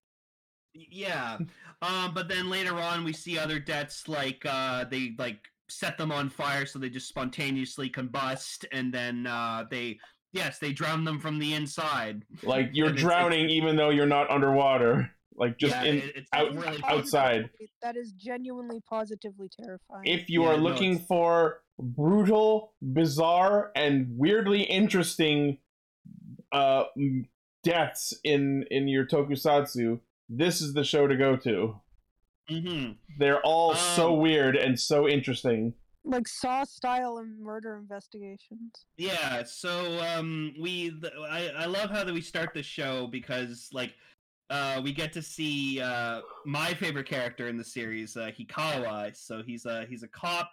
Yeah. Um, but then later on, we see other deaths like uh, they like set them on fire, so they just spontaneously combust, and then uh, they yes, they drown them from the inside. Like you're And it's- it's- drowning even though you're not underwater. Like just yeah, in it's out- really outside. That is genuinely positively terrifying. if you Yeah, are looking it's- for brutal, bizarre, and weirdly interesting uh, deaths in in your tokusatsu, this is the show to go to. hmm They're all so Um, weird and so interesting. like Saw style and murder investigations. Yeah, so um we th- I I love how that we start the show because like uh we get to see uh my favorite character in the series, uh Hikawa. So he's a he's a cop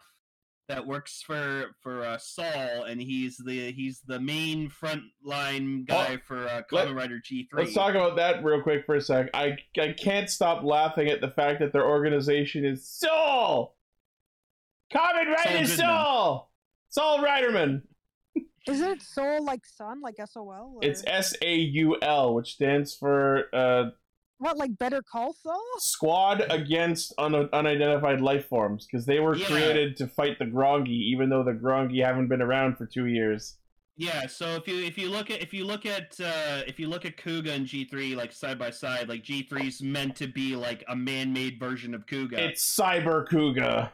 that works for for uh, Saul and he's the he's the main frontline guy for uh, let- Kamen Rider G3. Let's talk about that real quick for a sec. I I can't stop laughing at the fact that their organization is Saul, Kamen Rider Goodman. Saul, Soul Riderman. Isn't it Soul like Sun, like SOL? It's S A U L, which stands for uh, what, like Better Call Saul? Squad Against Un- Unidentified Life Forms, because they were Yeah. created to fight the Grongi, even though the Grongi haven't been around for two years. Yeah, so if you if you look at if you look at uh, if you look at Kuuga and G three like side by side, like G 3s meant to be like a man made version of Kuuga, It's Cyber Kuuga.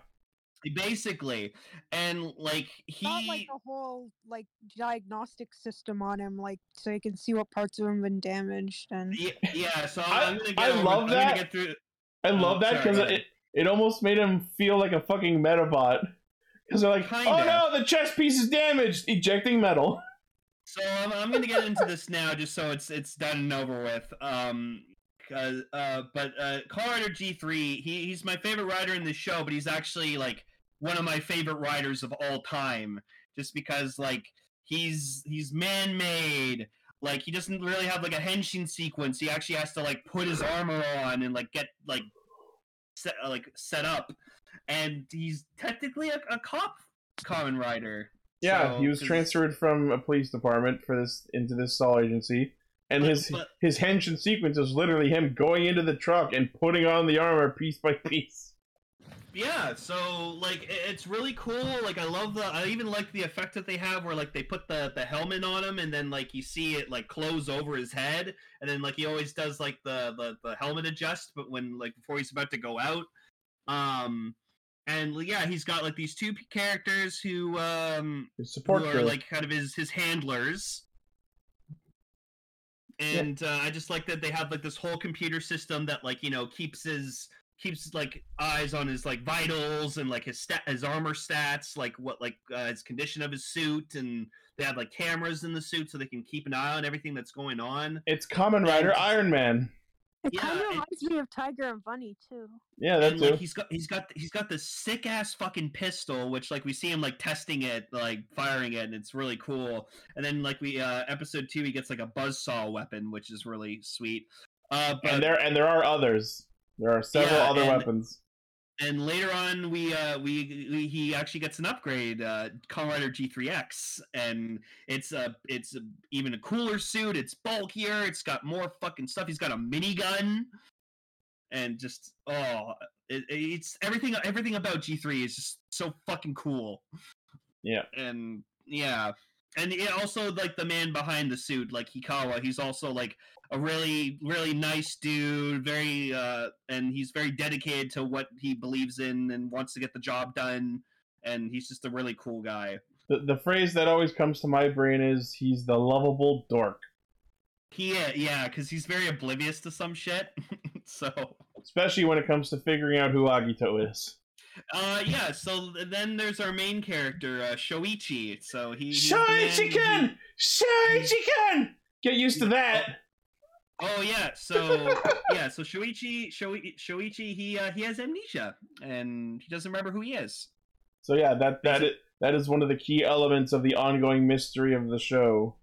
basically, and like he Not like a whole like diagnostic system on him, like so you can see what parts of him have been damaged and yeah, yeah. So I- I'm gonna get I over- love I'm that. Gonna get through, I Oh, love that because it, it almost made him feel like a fucking Metabot. Because they're like, Kinda. oh no, the chest piece is damaged, ejecting metal. So I'm, I'm gonna get into this now, just so it's it's done and over with. Um, 'cause, uh, but uh, Call Rider G3, he, he's my favorite rider in the show, but he's actually like one of my favorite writers of all time, just because like he's he's man-made. Like he doesn't really have like a henshin sequence. He actually has to like put his armor on and like get like set uh, like set up, and he's technically a, a cop Kamen Rider. Yeah, So, he was transferred from a police department for this into this Saul agency, and But- his but- his henshin sequence is literally him going into the truck and putting on the armor piece by piece. Yeah, so like it's really cool. Like I love the I even like the effect that they have where like they put the the helmet on him and then like you see it like close over his head and then like he always does like the the, the helmet adjust but when like before he's about to go out. Um and yeah, he's got like these two characters who um His support who are like kind of his his handlers. And uh, I just like that they have like this whole computer system that like you know keeps his keeps like eyes on his like vitals and like his stat his armor stats like what like uh, his condition of his suit and they have like cameras in the suit so they can keep an eye on everything that's going on. it's Kamen Rider and- Iron Man. it Yeah, kind of reminds me of Tiger and Bunny too. Yeah, that's like he's got he's got he's got this sick ass fucking pistol which like we see him like testing it like firing it and it's really cool and then like we uh episode two he gets like a buzzsaw weapon which is really sweet uh but and there and there are others. There are several Yeah, other and- weapons. and later on we uh we, we he actually gets an upgrade uh Rider G3X and it's a it's a, even a cooler suit it's bulkier it's got more fucking stuff he's got a minigun and just oh it, it's everything everything about G3 is just so fucking cool Yeah. and yeah and it also like the man behind the suit like hikawa he's also like a really really nice dude very uh and he's very dedicated to what he believes in and wants to get the job done and he's just a really cool guy The, the phrase that always comes to my brain is he's the lovable dork. he uh, yeah because he's very oblivious to some shit so Especially when it comes to figuring out who Agito is. Uh yeah so then there's our main character uh shoichi so he he's the man- Shoichi-kun! Shoichi-kun! Get used to that. Oh yeah, so yeah, so Shoichi, Shoi, Shoichi, he uh, he has amnesia and he doesn't remember who he is. So yeah, that that is, that is one of the key elements of the ongoing mystery of the show.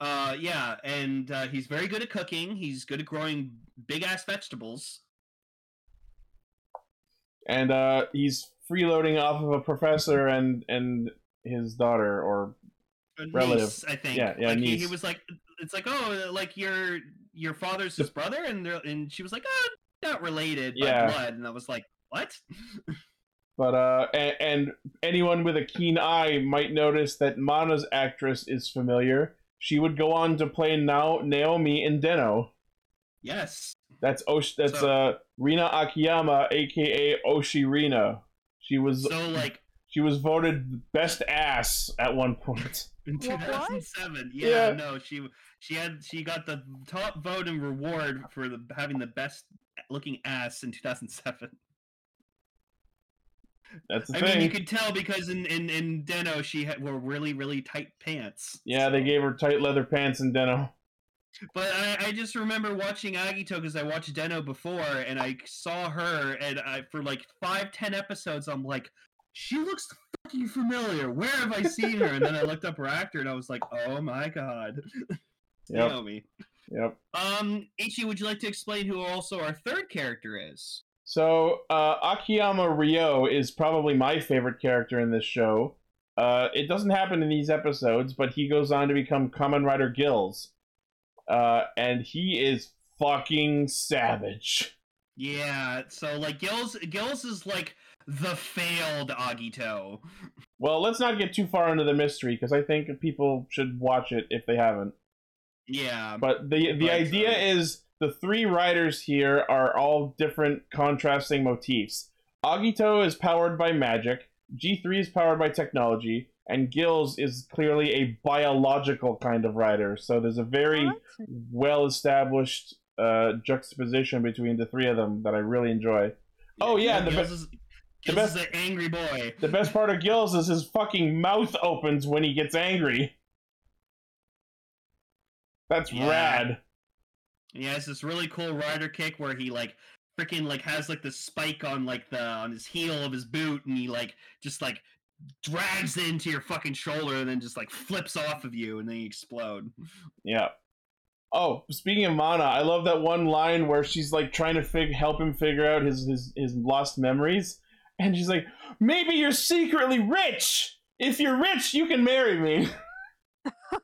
Uh, yeah, and uh, he's very good at cooking. He's good at growing big ass vegetables. And uh, he's freeloading off of a professor and and his daughter or A Relative. I think. Yeah, yeah, Like, he, he was like, it's like, oh, like your your father's his brother, and they're, and she was like, oh, not related by Yeah. blood, and I was like, what? But uh, and, and anyone with a keen eye might notice that Mana's actress is familiar. She would go on to play now Naomi in Den-O. Yes. That's Osh. That's So- uh Rina Akiyama, aka Oshi Rina. She was So like she was voted best ass at one point. in 2007, yeah, Yeah. no, she she had she got the top vote and reward for the, having the best looking ass in 2007. That's the I thing. mean, you could tell because in in in Den-O she had wore really really tight pants. yeah, they gave her tight leather pants in Den-O. But I, I just remember watching Agito because I watched Den-O before, and I saw her, and I for like five, ten episodes, I'm like, she looks fucking familiar. Where have I seen her? And then I looked up her actor, and I was like, oh my god, Yep. Naomi. Yep. Um, Ichi, would you like to explain who also our third character is? So uh, Akiyama Ryo is probably my favorite character in this show. Uh, it doesn't happen in these episodes, but he goes on to become Kamen Rider Gills, uh, and he is fucking savage. Yeah, so like Gills, Gills is like the failed Agito. Well, let's not get too far into the mystery because I think people should watch it if they haven't. Yeah, But the the idea uh, is the three riders here are all different contrasting motifs. Agito is powered by magic, G3 is powered by technology, and Gills is clearly a biological kind of rider. So there's a very that's it. well established uh, juxtaposition between the three of them that I really enjoy. Oh, yeah, and the Gills be- is, the best- is an angry boy. The best part of Gills is his fucking mouth opens when he gets angry. That's Yeah. rad. He has this really cool rider kick where he like freaking like has like the spike on like the on his heel of his boot and he like just like drags it into your fucking shoulder and then just like flips off of you and then you explode. Yeah. Oh, speaking of Mana, I love that one line where she's like trying to fig- help him figure out his, his his lost memories, and she's like, "Maybe you're secretly rich. If you're rich, you can marry me."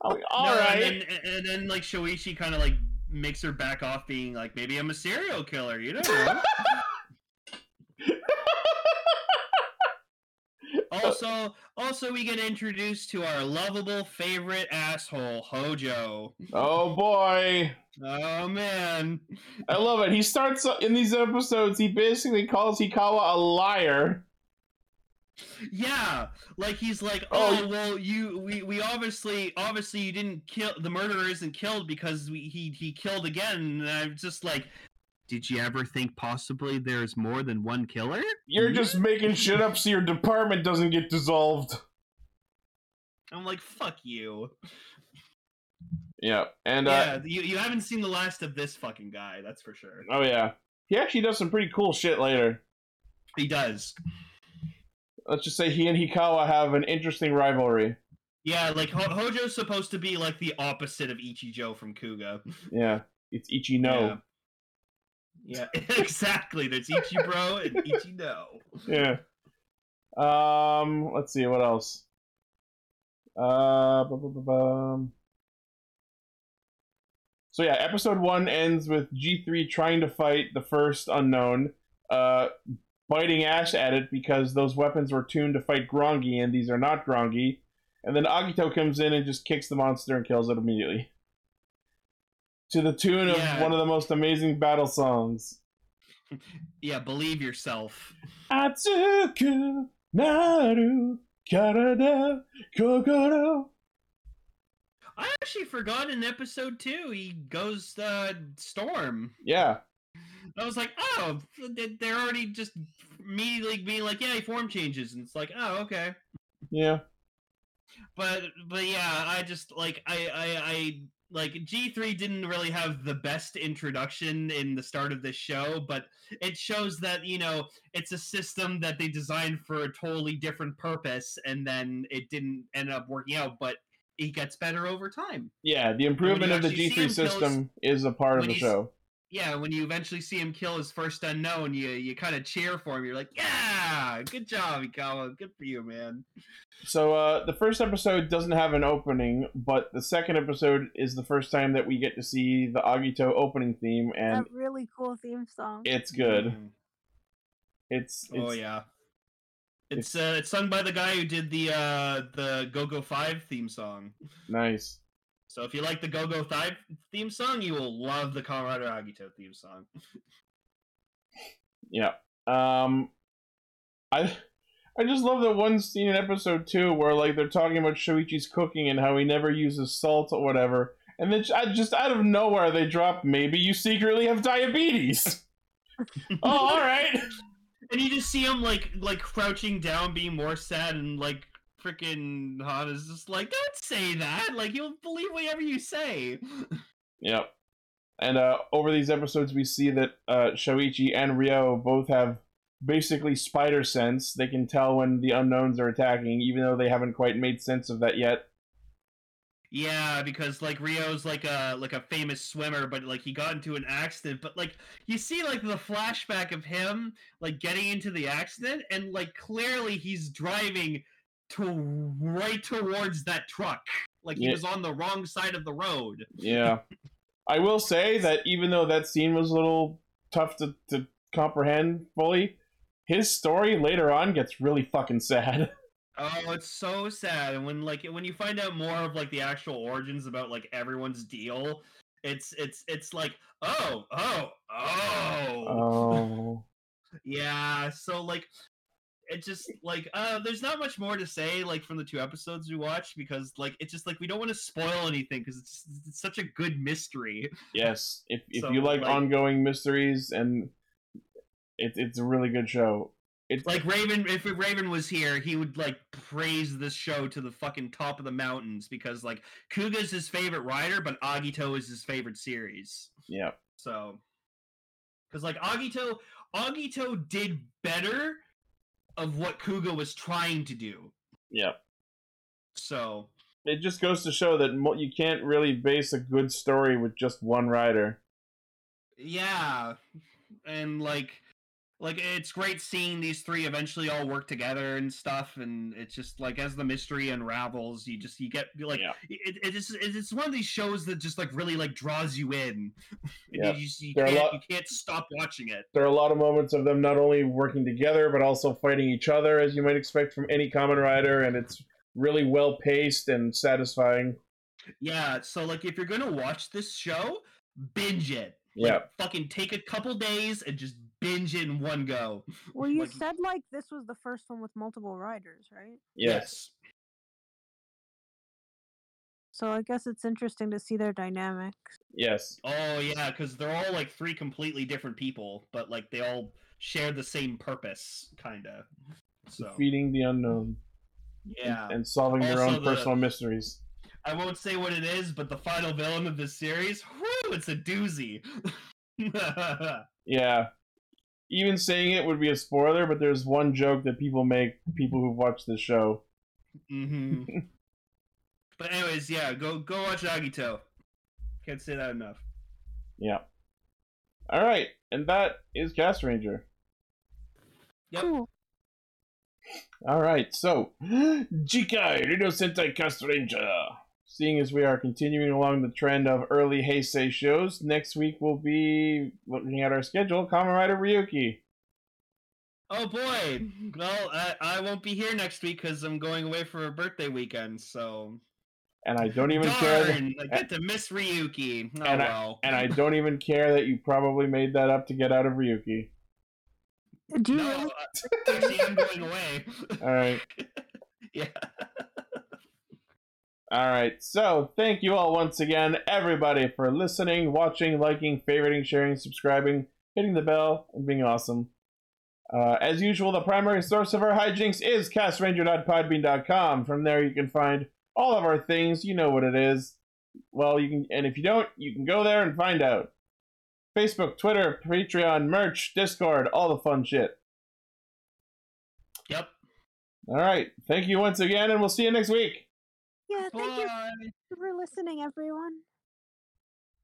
Like, All No, right. and then, and then like Shoichi kind of like makes her back off being like maybe I'm a serial killer, you know. Uh, also also we get introduced to our lovable favorite asshole Hojo. oh boy, Oh man. I love it. He starts in these episodes. He basically calls Hikawa a liar. Yeah, like he's like, Oh, oh, well, you we, we obviously obviously you didn't kill the murderer isn't killed because we, he he killed again. And I'm just like, did you ever think possibly there's more than one killer? You're just making shit up so your department doesn't get dissolved. I'm like, fuck you. Yeah, and uh, yeah, you you haven't seen the last of this fucking guy, that's for sure. oh yeah, he actually does some pretty cool shit later. He does. let's just say he and Hikawa have an interesting rivalry. Yeah, like Ho- Hojo's supposed to be like the opposite of Ichijo from Kuuga. Yeah, it's Ichino. Yeah, yeah exactly. There's Ichibro and Ichino. Yeah. Um, let's see what else. Uh, bu- bu- bu- bum. so yeah, episode one ends with G three trying to fight the first unknown, uh, biting Ash at it because those weapons were tuned to fight Grongi, and these are not Grongi. And then Agito comes in and just kicks the monster and kills it immediately. To the tune of Yeah. one of the most amazing battle songs. Yeah, believe yourself. Atsuku naru karada kokoro. I actually forgot in episode two he goes uh storm. Yeah, I was like, oh, they- they're already just immediately being like, yeah, he form changes, and it's like, oh, okay. yeah, But but yeah, I just like I I I like G three didn't really have the best introduction in the start of this show, but it shows that you know it's a system that they designed for a totally different purpose, and then it didn't end up working out. But it gets better over time. yeah. The improvement of the actually G see three him kill system is a part of the show. Yeah, when you eventually see him kill his first unknown, you you kind of cheer for him. You're like, yeah, yeah, good job, Ikawa. Good for you, man. So uh, the first episode doesn't have an opening, but the second episode is the first time that we get to see the Agito opening theme, and that really cool theme song. it's good. Mhm. It's, it's Oh yeah. It's uh, it's sung by the guy who did the uh the Go Go Five theme song. nice. So if you like the Go Go Five theme song, you will love the Colorado Agito theme song. Yeah. Um, I I just love that one scene in episode two where like they're talking about Shoichi's cooking and how he never uses salt or whatever, and then I just out of nowhere they drop maybe you secretly have diabetes. oh, all right. And you just see him like like crouching down, being more sad, and like freaking Han is just like, "Don't say that! Like you'll believe whatever you say." Yep. And uh, over these episodes, we see that uh, Shoichi and Ryo both have basically spider sense. They can tell when the unknowns are attacking, even though they haven't quite made sense of that yet. Yeah, because like Ryo's like a like a famous swimmer, but like he got into an accident. But like you see like the flashback of him like getting into the accident, and like clearly he's driving to right towards that truck. Like he Yeah. was on the wrong side of the road. Yeah. I will say that even though that scene was a little tough to, to comprehend fully, his story later on gets really fucking sad. Oh, it's so sad. And when like when you find out more of like the actual origins about like everyone's deal, it's it's it's like oh oh oh Oh. yeah. So like it just like uh there's not much more to say like from the two episodes we watched because like it's just like we don't want to spoil anything because it's, it's such a good mystery. Yes. If, if So, you like, like- ongoing mysteries, and it, it's a really good show. It's Like Raven, if Raven was here, he would like praise this show to the fucking top of the mountains because like Kuuga's his favorite writer, but Agito is his favorite series. yeah. So, because like Agito, Agito did better of what Kuga was trying to do. Yeah. So, It just goes to show that mo- you can't really base a good story with just one writer. yeah, and like, like it's great seeing these three eventually all work together and stuff, and it's just like as the mystery unravels, you just you get like Yeah. it, it is it's one of these shows that just like really like draws you in. Yeah. you, just- you There are a can't lot- you can't stop watching it. There are a lot of moments of them not only working together, but also fighting each other, as you might expect from any Kamen Rider, and it's really well paced and satisfying. Yeah, so like if you're gonna watch this show, binge it. Yeah. Fucking take a couple days and just binge in one go. Well, you Like- said like this was the first one with multiple riders, right? Yes. So I guess it's interesting to see their dynamics. Yes. Oh yeah, because they're all like three completely different people, but like they all share the same purpose, kinda. So Defeating the unknown yeah, and solving their own the- personal mysteries. I won't say what it is, but the final villain of this series, whoo, it's a doozy. Yeah. Even saying it would be a spoiler, but there's one joke that people make, people who've watched the show. hmm but anyways, yeah, go go watch Agito. Can't say that enough. Yeah. All right, and that is Cast Ranger. Yep. Cool. All right, so Jikai Rino Sentai Cast Ranger. Seeing as we are continuing along the trend of early Heisei shows, next week we'll be looking at our schedule. Kamen Rider Ryuki. Oh boy! Well, I, I won't be here next week because I'm going away for a birthday weekend. So And I don't even care. That, I get to miss Ryuki. Oh and I- well. and I don't even care that you probably made that up to get out of Ryuki. Do you no, really? I- actually, I'm going away. All right. yeah. All right. So, thank you all once again, everybody, for listening, watching, liking, favoriting, sharing, subscribing, hitting the bell, and being awesome. Uh, as usual, the primary source of our hijinks is castranger.podbean.com. From there, you can find all of our things. You know what it is. Well, you can, and if you don't, you can go there and find out. Facebook, Twitter, Patreon, merch, Discord, all the fun shit. Yep. All right. Thank you once again, and we'll see you next week. Yeah, thank you for listening, everyone.